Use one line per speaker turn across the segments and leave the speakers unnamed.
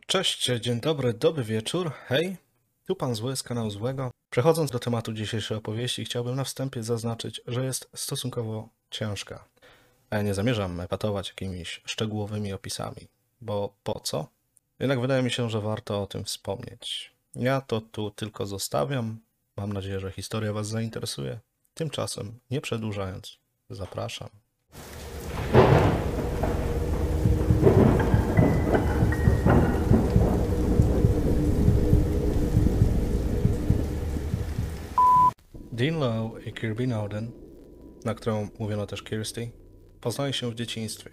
Cześć, dzień dobry, dobry wieczór, hej, tu pan Zły z kanału Złego. Przechodząc do tematu dzisiejszej opowieści, chciałbym na wstępie zaznaczyć, że jest stosunkowo ciężka. A nie zamierzam epatować jakimiś szczegółowymi opisami, bo po co? Jednak wydaje mi się, że warto o tym wspomnieć. Ja to tu tylko zostawiam. Mam nadzieję, że historia was zainteresuje. Tymczasem, nie przedłużając, zapraszam. Dean Lowe i Kirby Norden, na którą mówiono też Kirsty, poznali się w dzieciństwie.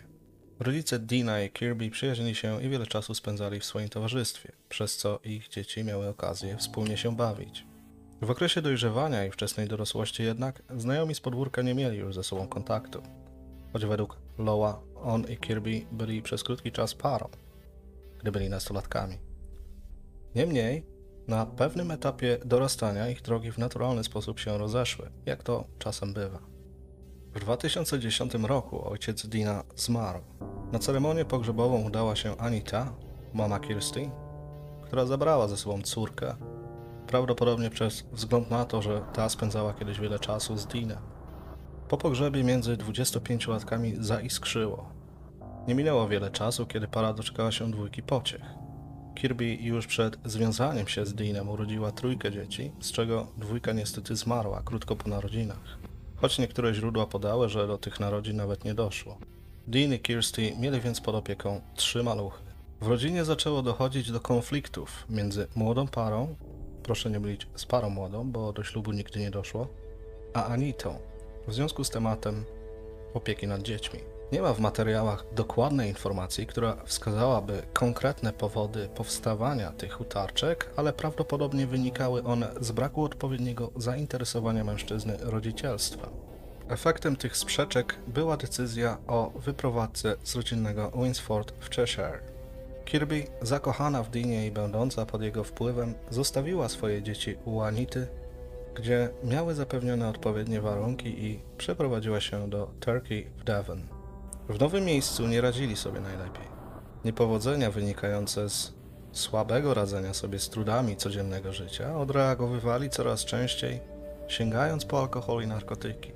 Rodzice Deana i Kirby przyjaźnili się i wiele czasu spędzali w swoim towarzystwie, przez co ich dzieci miały okazję wspólnie się bawić. W okresie dojrzewania i wczesnej dorosłości jednak znajomi z podwórka nie mieli już ze sobą kontaktu, choć według Lowa on i Kirby byli przez krótki czas parą, gdy byli nastolatkami. Niemniej, na pewnym etapie dorastania ich drogi w naturalny sposób się rozeszły, jak to czasem bywa. W 2010 roku ojciec Dina zmarł. Na ceremonię pogrzebową udała się Anita, mama Kirsty, która zabrała ze sobą córkę, prawdopodobnie przez wzgląd na to, że ta spędzała kiedyś wiele czasu z Dinem. Po pogrzebie między 25-latkami zaiskrzyło. Nie minęło wiele czasu, kiedy para doczekała się dwójki pociech. Kirby już przed związaniem się z Deanem urodziła trójkę dzieci, z czego dwójka niestety zmarła krótko po narodzinach. Choć niektóre źródła podały, że do tych narodzin nawet nie doszło. Dean i Kirsty mieli więc pod opieką trzy maluchy. W rodzinie zaczęło dochodzić do konfliktów między młodą parą, proszę nie mylić z parą młodą, bo do ślubu nigdy nie doszło, a Anitą, w związku z tematem opieki nad dziećmi. Nie ma w materiałach dokładnej informacji, która wskazałaby konkretne powody powstawania tych utarczek, ale prawdopodobnie wynikały one z braku odpowiedniego zainteresowania mężczyzny rodzicielstwem. Efektem tych sprzeczek była decyzja o wyprowadzce z rodzinnego Winsford w Cheshire. Kirby, zakochana w Deanie i będąca pod jego wpływem, zostawiła swoje dzieci u Anity, gdzie miały zapewnione odpowiednie warunki i przeprowadziła się do Turkey w Devon. W nowym miejscu nie radzili sobie najlepiej. Niepowodzenia wynikające z słabego radzenia sobie z trudami codziennego życia odreagowywali coraz częściej, sięgając po alkohol i narkotyki.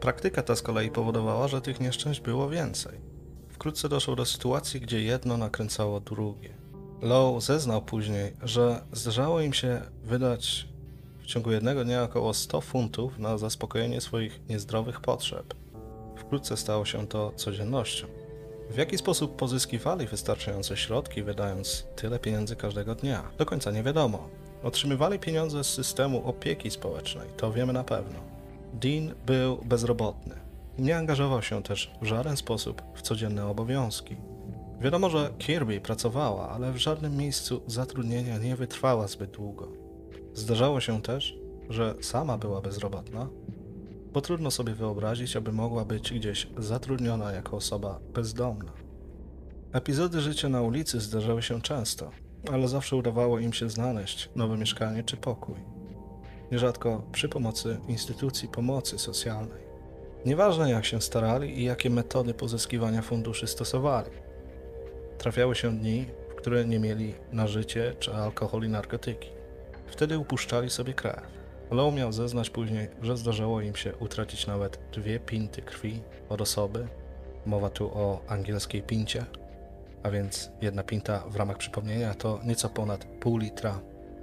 Praktyka ta z kolei powodowała, że tych nieszczęść było więcej. Wkrótce doszło do sytuacji, gdzie jedno nakręcało drugie. Lowe zeznał później, że zdarzało im się wydać w ciągu jednego dnia około 100 funtów na zaspokojenie swoich niezdrowych potrzeb. Wkrótce stało się to codziennością. W jaki sposób pozyskiwali wystarczające środki, wydając tyle pieniędzy każdego dnia? Do końca nie wiadomo. Otrzymywali pieniądze z systemu opieki społecznej, to wiemy na pewno. Dean był bezrobotny. Nie angażował się też w żaden sposób w codzienne obowiązki. Wiadomo, że Kirby pracowała, ale w żadnym miejscu zatrudnienia nie wytrwała zbyt długo. Zdarzało się też, że sama była bezrobotna, bo trudno sobie wyobrazić, aby mogła być gdzieś zatrudniona jako osoba bezdomna. Epizody życia na ulicy zdarzały się często, ale zawsze udawało im się znaleźć nowe mieszkanie czy pokój. Nierzadko przy pomocy instytucji pomocy socjalnej. Nieważne jak się starali i jakie metody pozyskiwania funduszy stosowali. Trafiały się dni, w które nie mieli na życie czy alkohol i narkotyki. Wtedy upuszczali sobie krew. Low miał zeznać później, że zdarzało im się utracić nawet dwie pinty krwi od osoby. Mowa tu o angielskiej pincie, a więc jedna pinta w ramach przypomnienia to nieco ponad pół litra,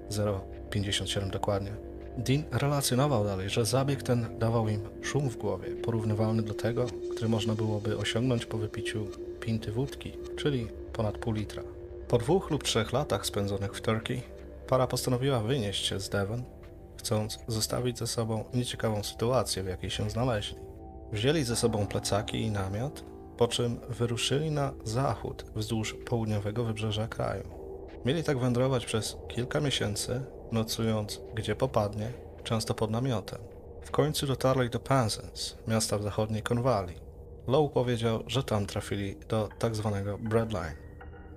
0,57 dokładnie. Dean relacjonował dalej, że zabieg ten dawał im szum w głowie, porównywalny do tego, który można byłoby osiągnąć po wypiciu pinty wódki, czyli ponad pół litra. Po dwóch lub trzech latach spędzonych w Turkey, para postanowiła wynieść się z Devon chcąc zostawić ze sobą nieciekawą sytuację, w jakiej się znaleźli. Wzięli ze sobą plecaki i namiot, po czym wyruszyli na zachód wzdłuż południowego wybrzeża kraju. Mieli tak wędrować przez kilka miesięcy, nocując gdzie popadnie, często pod namiotem. W końcu dotarli do Penzance, miasta w zachodniej Konwali. Lowe powiedział, że tam trafili do tak zwanego breadline.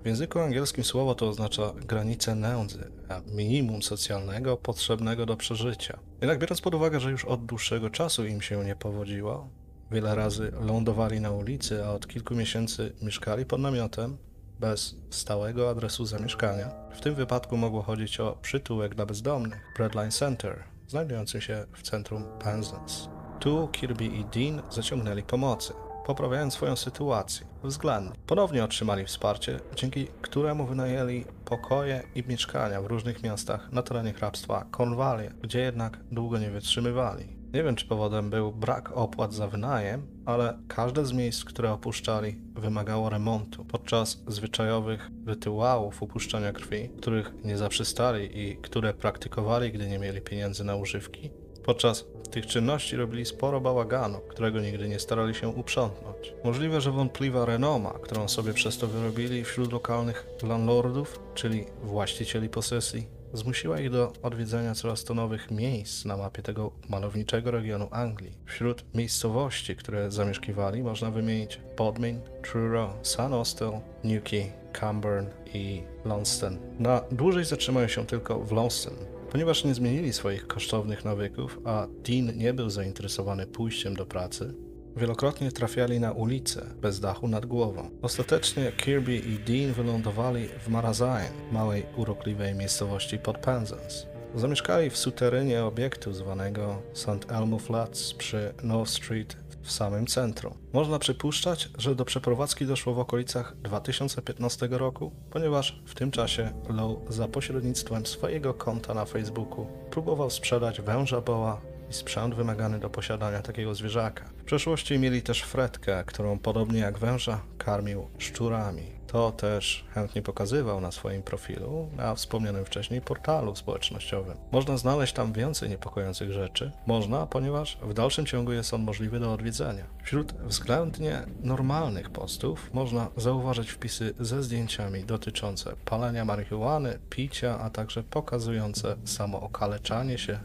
W języku angielskim słowo to oznacza granicę nędzy, a minimum socjalnego potrzebnego do przeżycia. Jednak biorąc pod uwagę, że już od dłuższego czasu im się nie powodziło, wiele razy lądowali na ulicy, a od kilku miesięcy mieszkali pod namiotem, bez stałego adresu zamieszkania. W tym wypadku mogło chodzić o przytułek dla bezdomnych, Breadline Center, znajdujący się w centrum Penzance. Tu Kirby i Dean zaciągnęli pomocy, poprawiając swoją sytuację względnie. Ponownie otrzymali wsparcie, dzięki któremu wynajęli pokoje i mieszkania w różnych miastach na terenie hrabstwa Cornwallia, gdzie jednak długo nie wytrzymywali. Nie wiem, czy powodem był brak opłat za wynajem, ale każde z miejsc, które opuszczali, wymagało remontu. Podczas zwyczajowych rytuałów upuszczania krwi, których nie zaprzestali i które praktykowali, gdy nie mieli pieniędzy na używki, podczas tych czynności robili sporo bałaganu, którego nigdy nie starali się uprzątnąć. Możliwe, że wątpliwa renoma, którą sobie przez to wyrobili wśród lokalnych landlordów, czyli właścicieli posesji, zmusiła ich do odwiedzania coraz to nowych miejsc na mapie tego malowniczego regionu Anglii. Wśród miejscowości, które zamieszkiwali, można wymienić Bodmin, Truro, Sun Austell, Newquay, Camborne i Launceston. Na dłużej zatrzymają się tylko w Launceston, Ponieważ nie zmienili swoich kosztownych nawyków, a Dean nie był zainteresowany pójściem do pracy, wielokrotnie trafiali na ulicę bez dachu nad głową. Ostatecznie Kirby i Dean wylądowali w Marazain, małej urokliwej miejscowości pod Penzance. Zamieszkali w suterenie obiektu zwanego St. Elmo Flats przy North Street w samym centrum. Można przypuszczać, że do przeprowadzki doszło w okolicach 2015 roku, ponieważ w tym czasie Low za pośrednictwem swojego konta na Facebooku próbował sprzedać węża boa i sprzęt wymagany do posiadania takiego zwierzaka. W przeszłości mieli też fretkę, którą podobnie jak węża karmił szczurami. To też chętnie pokazywał na swoim profilu na wspomnianym wcześniej portalu społecznościowym. Można znaleźć tam więcej niepokojących rzeczy. Można, ponieważ w dalszym ciągu jest on możliwy do odwiedzenia. Wśród względnie normalnych postów można zauważyć wpisy ze zdjęciami dotyczące palenia marihuany, picia, a także pokazujące samo okaleczanie się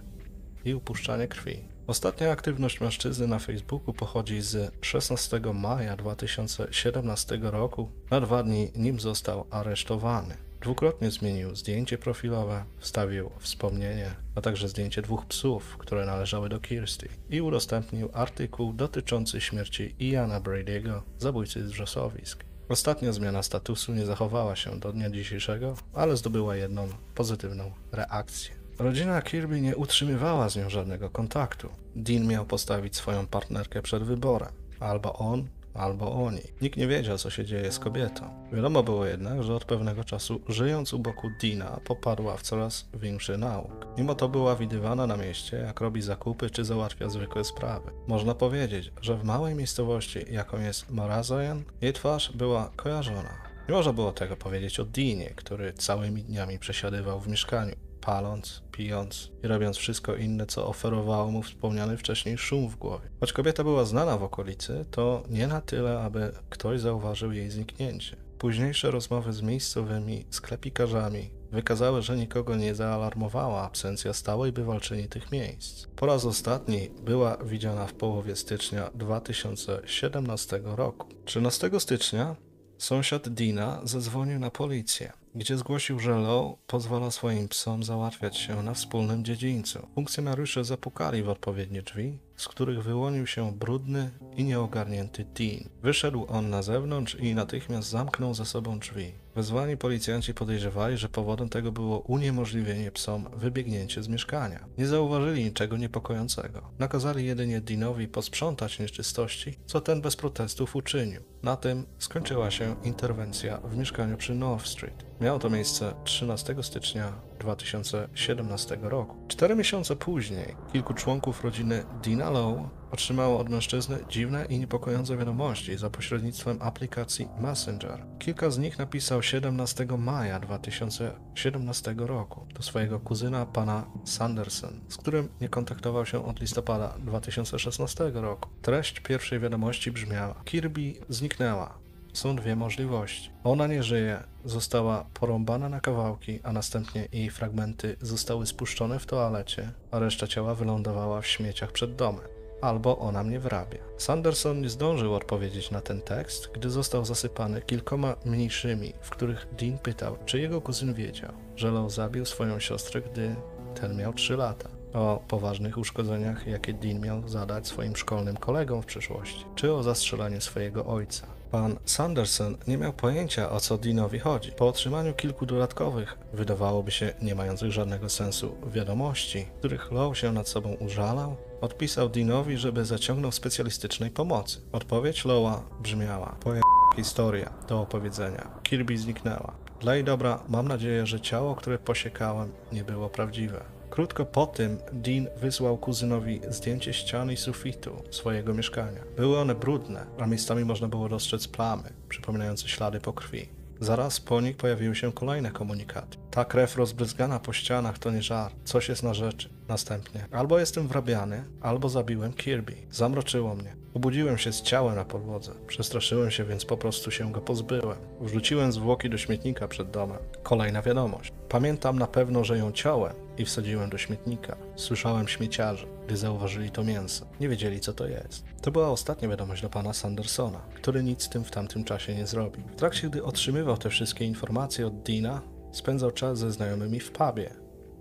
i upuszczanie krwi. Ostatnia aktywność mężczyzny na Facebooku pochodzi z 16 maja 2017 roku, na dwa dni nim został aresztowany. Dwukrotnie zmienił zdjęcie profilowe, wstawił wspomnienie, a także zdjęcie dwóch psów, które należały do Kirsty i udostępnił artykuł dotyczący śmierci Iana Brady'ego, zabójcy z wrzosowisk. Ostatnia zmiana statusu nie zachowała się do dnia dzisiejszego, ale zdobyła jedną pozytywną reakcję. Rodzina Kirby nie utrzymywała z nią żadnego kontaktu. Dean miał postawić swoją partnerkę przed wyborem. Albo on, albo oni. Nikt nie wiedział, co się dzieje z kobietą. Wiadomo było jednak, że od pewnego czasu, żyjąc u boku Dina, popadła w coraz większy nauk. Mimo to była widywana na mieście, jak robi zakupy czy załatwia zwykłe sprawy. Można powiedzieć, że w małej miejscowości, jaką jest Marazoyan, jej twarz była kojarzona. Nie można było tego powiedzieć o Deanie, który całymi dniami przesiadywał w mieszkaniu paląc, pijąc i robiąc wszystko inne, co oferowało mu wspomniany wcześniej szum w głowie. Choć kobieta była znana w okolicy, to nie na tyle, aby ktoś zauważył jej zniknięcie. Późniejsze rozmowy z miejscowymi sklepikarzami wykazały, że nikogo nie zaalarmowała absencja stałej bywalczyni tych miejsc. Po raz ostatni była widziana w połowie stycznia 2017 roku. 13 stycznia sąsiad Dina zadzwonił na policję gdzie zgłosił, że Low pozwala swoim psom załatwiać się na wspólnym dziedzińcu. Funkcjonariusze zapukali w odpowiednie drzwi, z których wyłonił się brudny i nieogarnięty Dean. Wyszedł on na zewnątrz i natychmiast zamknął za sobą drzwi. Wezwani policjanci podejrzewali, że powodem tego było uniemożliwienie psom wybiegnięcie z mieszkania. Nie zauważyli niczego niepokojącego. Nakazali jedynie Deanowi posprzątać nieczystości, co ten bez protestów uczynił. Na tym skończyła się interwencja w mieszkaniu przy North Street. Miało to miejsce 13 stycznia 2017 roku. Cztery miesiące później kilku członków rodziny Dina Low otrzymało od mężczyzny dziwne i niepokojące wiadomości za pośrednictwem aplikacji Messenger. Kilka z nich napisał 17 maja 2017 roku do swojego kuzyna pana Sanderson, z którym nie kontaktował się od listopada 2016 roku. Treść pierwszej wiadomości brzmiała: Kirby zniknęła. Są dwie możliwości. Ona nie żyje, została porąbana na kawałki, a następnie jej fragmenty zostały spuszczone w toalecie, a reszta ciała wylądowała w śmieciach przed domem. Albo ona mnie wrabia. Sanderson nie zdążył odpowiedzieć na ten tekst, gdy został zasypany kilkoma mniejszymi, w których Dean pytał, czy jego kuzyn wiedział, że Low zabił swoją siostrę, gdy ten miał 3 lata o poważnych uszkodzeniach, jakie Dean miał zadać swoim szkolnym kolegom w przyszłości, czy o zastrzelanie swojego ojca. Pan Sanderson nie miał pojęcia o co Deanowi chodzi. Po otrzymaniu kilku dodatkowych, wydawałoby się nie mających żadnego sensu, wiadomości, których Lowe się nad sobą użalał, odpisał Deanowi, żeby zaciągnął specjalistycznej pomocy. Odpowiedź Lowa brzmiała: Poje historia do opowiedzenia. Kirby zniknęła. Dla jej dobra mam nadzieję, że ciało, które posiekałem, nie było prawdziwe. Krótko po tym Dean wysłał kuzynowi zdjęcie ściany i sufitu swojego mieszkania. Były one brudne, a miejscami można było dostrzec plamy, przypominające ślady po krwi. Zaraz po nich pojawiły się kolejne komunikaty. Ta krew rozbryzgana po ścianach to nie żart, coś jest na rzeczy. Następnie, albo jestem wrabiany, albo zabiłem Kirby. Zamroczyło mnie. Obudziłem się z ciałem na podłodze. Przestraszyłem się, więc po prostu się go pozbyłem. Wrzuciłem zwłoki do śmietnika przed domem. Kolejna wiadomość. Pamiętam na pewno, że ją ciąłem i wsadziłem do śmietnika. Słyszałem śmieciarzy, gdy zauważyli to mięso. Nie wiedzieli, co to jest. To była ostatnia wiadomość do pana Sandersona, który nic z tym w tamtym czasie nie zrobił. W trakcie, gdy otrzymywał te wszystkie informacje od Dina, spędzał czas ze znajomymi w pubie.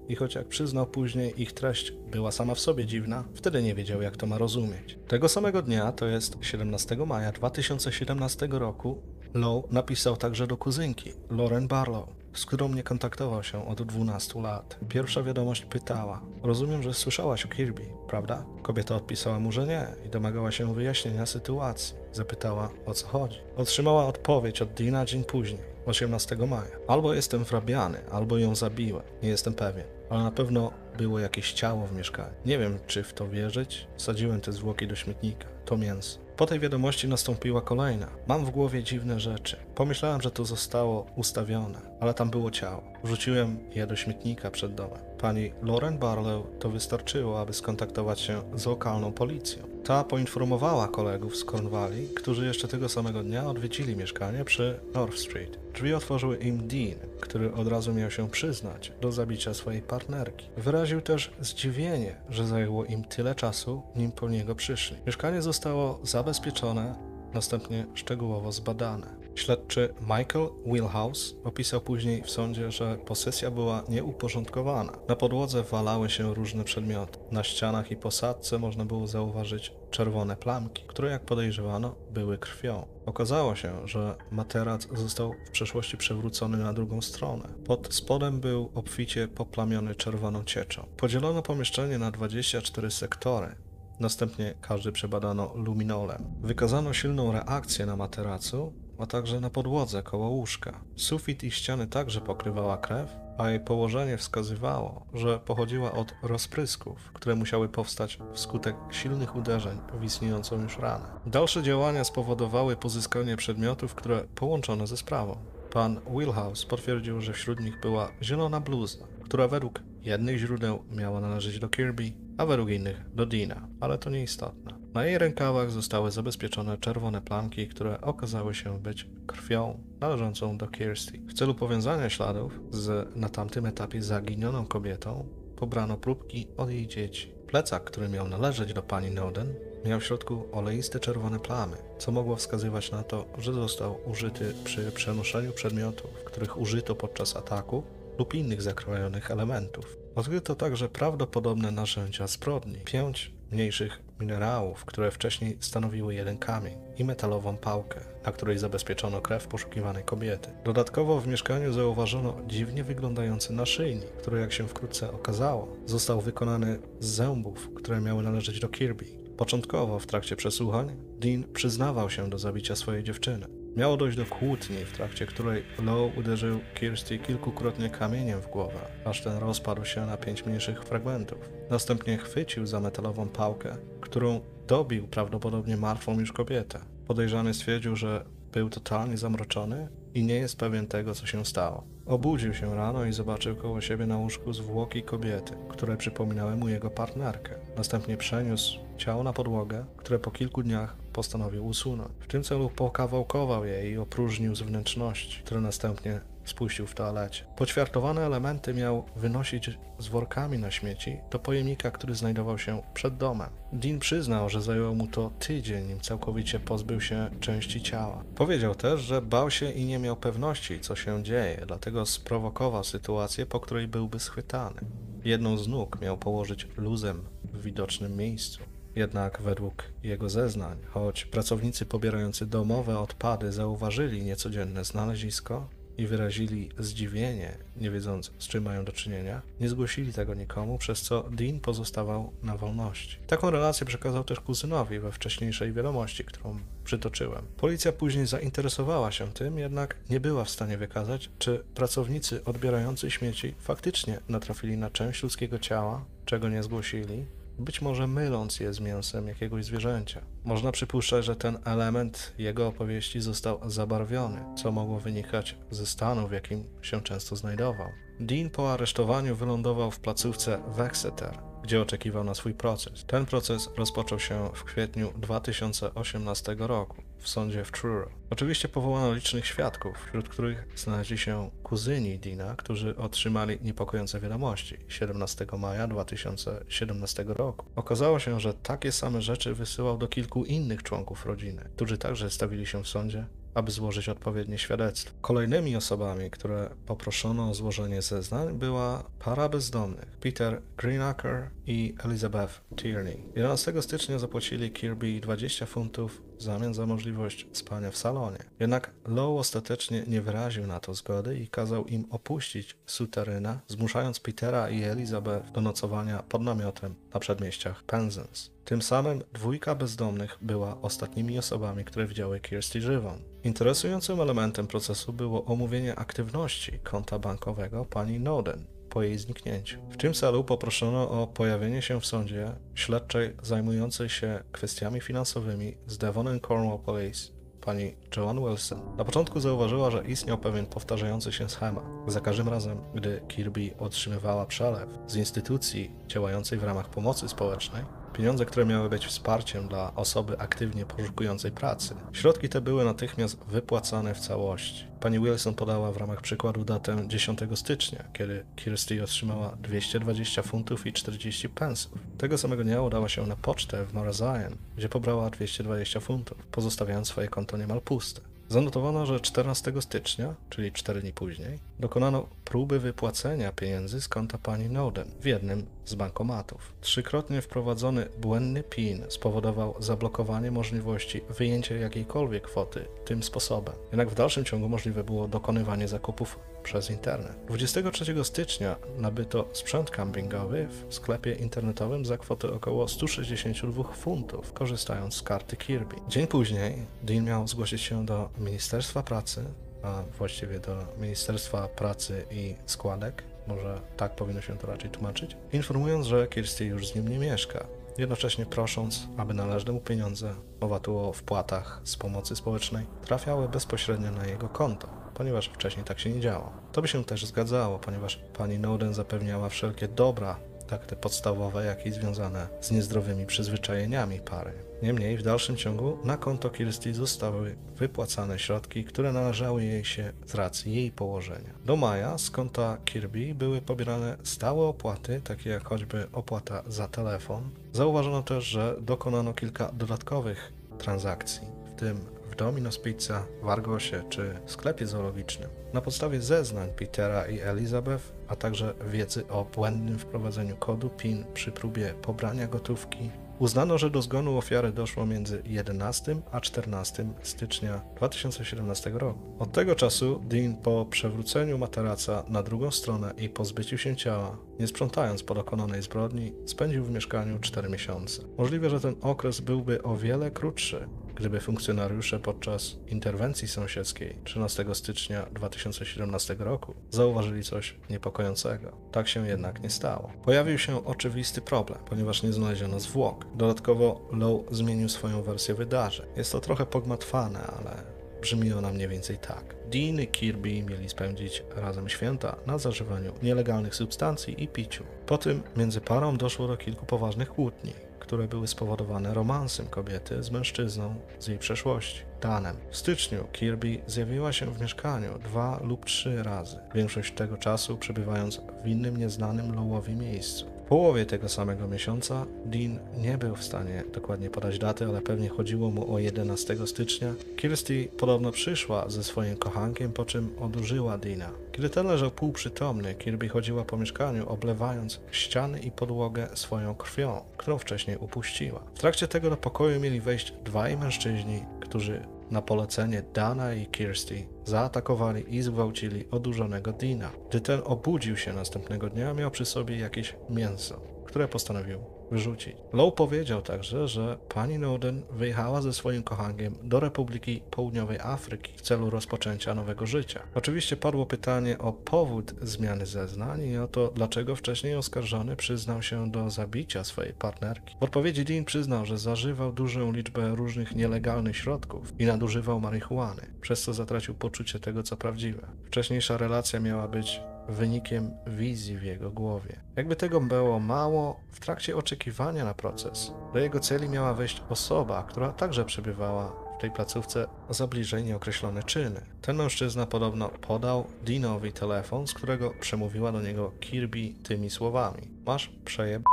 I choć jak przyznał później, ich treść była sama w sobie dziwna, wtedy nie wiedział, jak to ma rozumieć. Tego samego dnia, to jest 17 maja 2017 roku, Lowe napisał także do kuzynki, Lauren Barlow, z którą nie kontaktował się od 12 lat. Pierwsza wiadomość pytała: Rozumiem, że słyszałaś o Kirby, prawda? Kobieta odpisała mu, że nie i domagała się wyjaśnienia sytuacji. Zapytała, o co chodzi. Otrzymała odpowiedź od Dina dzień później, 18 maja. Albo jestem wrabiany, albo ją zabiłem. Nie jestem pewien. Ale na pewno było jakieś ciało w mieszkaniu. Nie wiem, czy w to wierzyć. Wsadziłem te zwłoki do śmietnika. To mięso. Po tej wiadomości nastąpiła kolejna. Mam w głowie dziwne rzeczy. Pomyślałem, że to zostało ustawione, ale tam było ciało. Wrzuciłem je do śmietnika przed domem. Pani Lauren Barlow to wystarczyło, aby skontaktować się z lokalną policją. Ta poinformowała kolegów z Cornwalli, którzy jeszcze tego samego dnia odwiedzili mieszkanie przy North Street. Drzwi otworzył im Dean, który od razu miał się przyznać do zabicia swojej partnerki. Wyraził też zdziwienie, że zajęło im tyle czasu, nim po niego przyszli. Mieszkanie zostało zabezpieczone, następnie szczegółowo zbadane. Śledczy Michael Wilhouse opisał później w sądzie, że posesja była nieuporządkowana. Na podłodze walały się różne przedmioty. Na ścianach i posadce można było zauważyć czerwone plamki, które jak podejrzewano były krwią. Okazało się, że materac został w przeszłości przewrócony na drugą stronę. Pod spodem był obficie poplamiony czerwoną cieczą. Podzielono pomieszczenie na 24 sektory. Następnie każdy przebadano luminolem. Wykazano silną reakcję na materacu, a także na podłodze koło łóżka. Sufit i ściany także pokrywała krew, a jej położenie wskazywało, że pochodziła od rozprysków, które musiały powstać wskutek silnych uderzeń w istniejącą już ranę. Dalsze działania spowodowały pozyskanie przedmiotów, które połączone ze sprawą. Pan Wilhouse potwierdził, że wśród nich była zielona bluza, która według jednych źródeł miała należeć do Kirby, a według innych do Dina, ale to nieistotne. Na jej rękawach zostały zabezpieczone czerwone plamki, które okazały się być krwią należącą do Kirsty. W celu powiązania śladów z na tamtym etapie zaginioną kobietą, pobrano próbki od jej dzieci. Plecak, który miał należeć do pani Noden, miał w środku oleiste czerwone plamy, co mogło wskazywać na to, że został użyty przy przenoszeniu przedmiotów, których użyto podczas ataku lub innych zakrojonych elementów. Odkryto także prawdopodobne narzędzia zbrodni. Pięć mniejszych minerałów, które wcześniej stanowiły jeden kamień i metalową pałkę, na której zabezpieczono krew poszukiwanej kobiety. Dodatkowo w mieszkaniu zauważono dziwnie wyglądający naszyjnik, który jak się wkrótce okazało, został wykonany z zębów, które miały należeć do Kirby. Początkowo w trakcie przesłuchań Dean przyznawał się do zabicia swojej dziewczyny. Miało dojść do kłótni, w trakcie której Lowe uderzył Kirsty kilkukrotnie kamieniem w głowę, aż ten rozpadł się na pięć mniejszych fragmentów. Następnie chwycił za metalową pałkę, którą dobił prawdopodobnie martwą już kobietę. Podejrzany stwierdził, że był totalnie zamroczony i nie jest pewien tego, co się stało. Obudził się rano i zobaczył koło siebie na łóżku zwłoki kobiety, które przypominały mu jego partnerkę. Następnie przeniósł ciało na podłogę, które po kilku dniach postanowił usunąć. W tym celu pokawałkował je i opróżnił z wnętrzności, które następnie spuścił w toalecie. Poćwiartowane elementy miał wynosić z workami na śmieci do pojemnika, który znajdował się przed domem. Dean przyznał, że zajęło mu to tydzień, nim całkowicie pozbył się części ciała. Powiedział też, że bał się i nie miał pewności, co się dzieje, dlatego sprowokował sytuację, po której byłby schwytany. Jedną z nóg miał położyć luzem w widocznym miejscu. Jednak według jego zeznań, choć pracownicy pobierający domowe odpady zauważyli niecodzienne znalezisko, i wyrazili zdziwienie, nie wiedząc z czym mają do czynienia, nie zgłosili tego nikomu, przez co Dean pozostawał na wolności. Taką relację przekazał też kuzynowi we wcześniejszej wiadomości, którą przytoczyłem. Policja później zainteresowała się tym, jednak nie była w stanie wykazać, czy pracownicy odbierający śmieci faktycznie natrafili na część ludzkiego ciała, czego nie zgłosili, być może myląc je z mięsem jakiegoś zwierzęcia. Można przypuszczać, że ten element jego opowieści został zabarwiony, co mogło wynikać ze stanu, w jakim się często znajdował. Dean po aresztowaniu wylądował w placówce w Exeter, gdzie oczekiwał na swój proces. Ten proces rozpoczął się w kwietniu 2018 roku w sądzie w Truro. Oczywiście powołano licznych świadków, wśród których znaleźli się kuzyni Dina, którzy otrzymali niepokojące wiadomości 17 maja 2017 roku. Okazało się, że takie same rzeczy wysyłał do kilku innych członków rodziny, którzy także stawili się w sądzie aby złożyć odpowiednie świadectwo. Kolejnymi osobami, które poproszono o złożenie zeznań, była para bezdomnych Peter Greenacker i Elizabeth Tierney. 11 stycznia zapłacili Kirby 20 funtów w zamian za możliwość spania w salonie. Jednak Lowe ostatecznie nie wyraził na to zgody i kazał im opuścić suteryna, zmuszając Petera i Elizabeth do nocowania pod namiotem na przedmieściach Penzance. Tym samym dwójka bezdomnych była ostatnimi osobami, które widziały Kirsty żywą. Interesującym elementem procesu było omówienie aktywności konta bankowego pani Noden po jej zniknięciu. W tym celu poproszono o pojawienie się w sądzie śledczej zajmującej się kwestiami finansowymi z Devon and Cornwall Police pani Joan Wilson. Na początku zauważyła, że istniał pewien powtarzający się schemat. Za każdym razem, gdy Kirby otrzymywała przelew z instytucji działającej w ramach pomocy społecznej, Pieniądze, które miały być wsparciem dla osoby aktywnie poszukującej pracy. Środki te były natychmiast wypłacane w całości. Pani Wilson podała w ramach przykładu datę 10 stycznia, kiedy Kirsty otrzymała 220 funtów i 40 pensów. Tego samego dnia udała się na pocztę w Morazayan, gdzie pobrała 220 funtów, pozostawiając swoje konto niemal puste. Zanotowano, że 14 stycznia, czyli 4 dni później, dokonano próby wypłacenia pieniędzy z konta pani Noden w jednym z bankomatów. Trzykrotnie wprowadzony błędny PIN spowodował zablokowanie możliwości wyjęcia jakiejkolwiek kwoty tym sposobem. Jednak w dalszym ciągu możliwe było dokonywanie zakupów przez internet. 23 stycznia nabyto sprzęt campingowy w sklepie internetowym za kwotę około 162 funtów, korzystając z karty Kirby. Dzień później Dean miał zgłosić się do Ministerstwa Pracy, a właściwie do Ministerstwa Pracy i Składek, może tak powinno się to raczej tłumaczyć, informując, że Kirsty już z nim nie mieszka, jednocześnie prosząc, aby należne mu pieniądze, mowa tu o wpłatach z pomocy społecznej, trafiały bezpośrednio na jego konto, ponieważ wcześniej tak się nie działo. To by się też zgadzało, ponieważ pani Noden zapewniała wszelkie dobra tak te podstawowe, jak i związane z niezdrowymi przyzwyczajeniami pary. Niemniej w dalszym ciągu na konto Kirsty zostały wypłacane środki, które należały jej się z racji jej położenia. Do maja z konta Kirby były pobierane stałe opłaty, takie jak choćby opłata za telefon. Zauważono też, że dokonano kilka dodatkowych transakcji, w tym Domino's Pizza w Argosie czy sklepie zoologicznym. Na podstawie zeznań Petera i Elizabeth, a także wiedzy o błędnym wprowadzeniu kodu PIN przy próbie pobrania gotówki, uznano, że do zgonu ofiary doszło między 11 a 14 stycznia 2017 roku. Od tego czasu Dean po przewróceniu materaca na drugą stronę i pozbyciu się ciała, nie sprzątając po dokonanej zbrodni, spędził w mieszkaniu 4 miesiące. Możliwe, że ten okres byłby o wiele krótszy, gdyby funkcjonariusze podczas interwencji sąsiedzkiej 13 stycznia 2017 roku zauważyli coś niepokojącego. Tak się jednak nie stało. Pojawił się oczywisty problem, ponieważ nie znaleziono zwłok. Dodatkowo Lowe zmienił swoją wersję wydarzeń. Jest to trochę pogmatwane, ale brzmi ona mniej więcej tak. Dean i Kirby mieli spędzić razem święta na zażywaniu nielegalnych substancji i piciu. Po tym między parą doszło do kilku poważnych kłótni które były spowodowane romansem kobiety z mężczyzną z jej przeszłości, Danem. W styczniu Kirby zjawiła się w mieszkaniu dwa lub trzy razy, większość tego czasu przebywając w innym nieznanym Lowowi miejscu. Połowie tego samego miesiąca Dean nie był w stanie dokładnie podać daty, ale pewnie chodziło mu o 11 stycznia. Kirsty podobno przyszła ze swoim kochankiem, po czym odurzyła Deana. Kiedy ten leżał półprzytomny, Kirby chodziła po mieszkaniu, oblewając ściany i podłogę swoją krwią, którą wcześniej upuściła. W trakcie tego do pokoju mieli wejść dwaj mężczyźni, którzy na polecenie Dana i Kirsty zaatakowali i zgwałcili odurzonego Dina. Gdy ten obudził się następnego dnia, miał przy sobie jakieś mięso, które postanowił wyrzucić. Lowe powiedział także, że pani Noden wyjechała ze swoim kochankiem do Republiki Południowej Afryki w celu rozpoczęcia nowego życia. Oczywiście padło pytanie o powód zmiany zeznań i o to, dlaczego wcześniej oskarżony przyznał się do zabicia swojej partnerki. W odpowiedzi Dean przyznał, że zażywał dużą liczbę różnych nielegalnych środków i nadużywał marihuany, przez co zatracił poczucie tego, co prawdziwe. Wcześniejsza relacja miała być wynikiem wizji w jego głowie. Jakby tego było mało, w trakcie oczekiwania na proces do jego celi miała wejść osoba, która także przebywała w tej placówce za bliżej nieokreślone czyny. Ten mężczyzna podobno podał Deanowi telefon, z którego przemówiła do niego Kirby tymi słowami: Masz przejeb.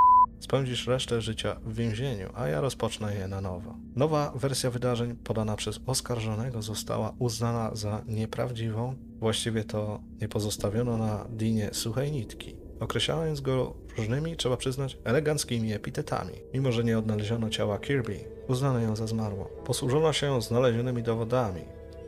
Spędzisz resztę życia w więzieniu, a ja rozpocznę je na nowo. Nowa wersja wydarzeń podana przez oskarżonego została uznana za nieprawdziwą. Właściwie to nie pozostawiono na Dinie suchej nitki, określając go różnymi, trzeba przyznać, eleganckimi epitetami. Mimo, że nie odnaleziono ciała Kirby, uznano ją za zmarłą. Posłużono się znalezionymi dowodami,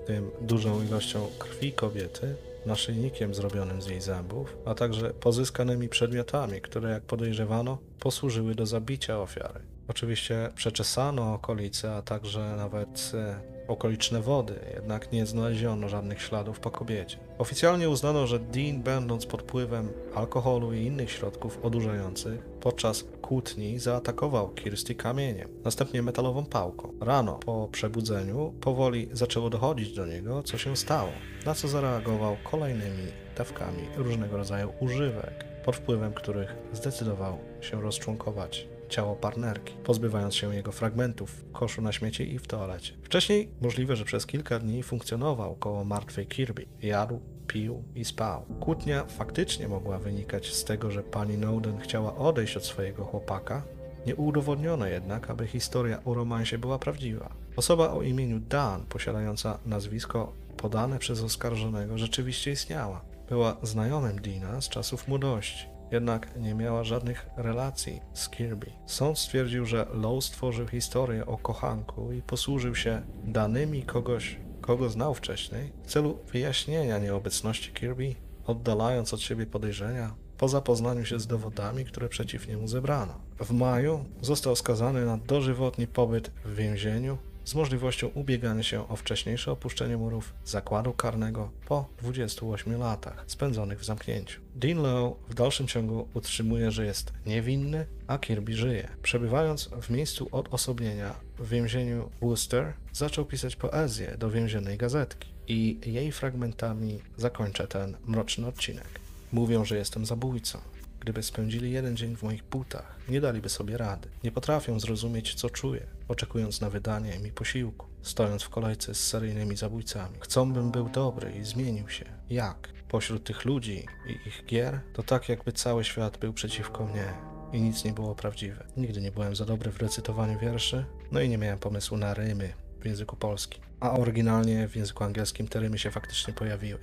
tym dużą ilością krwi kobiety, naszyjnikiem zrobionym z jej zębów, a także pozyskanymi przedmiotami, które, jak podejrzewano, posłużyły do zabicia ofiary. Oczywiście przeczesano okolice, a także nawet e, okoliczne wody, jednak nie znaleziono żadnych śladów po kobiecie. Oficjalnie uznano, że Dean, będąc pod wpływem alkoholu i innych środków odurzających, podczas kłótni zaatakował Kirsty kamieniem, następnie metalową pałką. Rano, po przebudzeniu, powoli zaczęło dochodzić do niego, co się stało, na co zareagował kolejnymi dawkami różnego rodzaju używek, pod wpływem których zdecydował się rozczłonkować ciało partnerki, pozbywając się jego fragmentów w koszu na śmieci i w toalecie. Wcześniej możliwe, że przez kilka dni funkcjonował koło martwej Kirby. Jadł, pił i spał. Kłótnia faktycznie mogła wynikać z tego, że pani Noden chciała odejść od swojego chłopaka, nie udowodniono jednak, aby historia o romansie była prawdziwa. Osoba o imieniu Dan, posiadająca nazwisko podane przez oskarżonego, rzeczywiście istniała. Była znajomym Dina z czasów młodości jednak nie miała żadnych relacji z Kirby. Sąd stwierdził, że Lowe stworzył historię o kochanku i posłużył się danymi kogoś, kogo znał wcześniej, w celu wyjaśnienia nieobecności Kirby, oddalając od siebie podejrzenia po zapoznaniu się z dowodami, które przeciw niemu zebrano. W maju został skazany na dożywotni pobyt w więzieniu z możliwością ubiegania się o wcześniejsze opuszczenie murów zakładu karnego po 28 latach spędzonych w zamknięciu. Dean Lowe w dalszym ciągu utrzymuje, że jest niewinny, a Kirby żyje. Przebywając w miejscu odosobnienia w więzieniu Worcester, zaczął pisać poezję do więziennej gazetki i jej fragmentami zakończę ten mroczny odcinek. Mówią, że jestem zabójcą. Gdyby spędzili jeden dzień w moich butach, nie daliby sobie rady. Nie potrafią zrozumieć, co czuję, oczekując na wydanie mi posiłku, stojąc w kolejce z seryjnymi zabójcami. Chcą, bym był dobry i zmienił się. Jak? Pośród tych ludzi i ich gier, to tak jakby cały świat był przeciwko mnie i nic nie było prawdziwe. Nigdy nie byłem za dobry w recytowaniu wierszy, no i nie miałem pomysłu na rymy w języku polskim. A oryginalnie w języku angielskim te rymy się faktycznie pojawiły.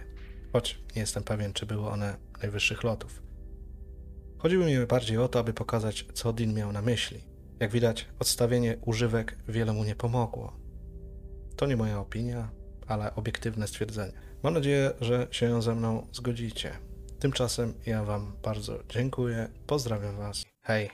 Choć nie jestem pewien, czy były one najwyższych lotów. Chodziło mi bardziej o to, aby pokazać, co Dean miał na myśli. Jak widać, odstawienie używek wiele mu nie pomogło. To nie moja opinia, ale obiektywne stwierdzenie. Mam nadzieję, że się ze mną zgodzicie. Tymczasem ja Wam bardzo dziękuję, pozdrawiam Was. Hej!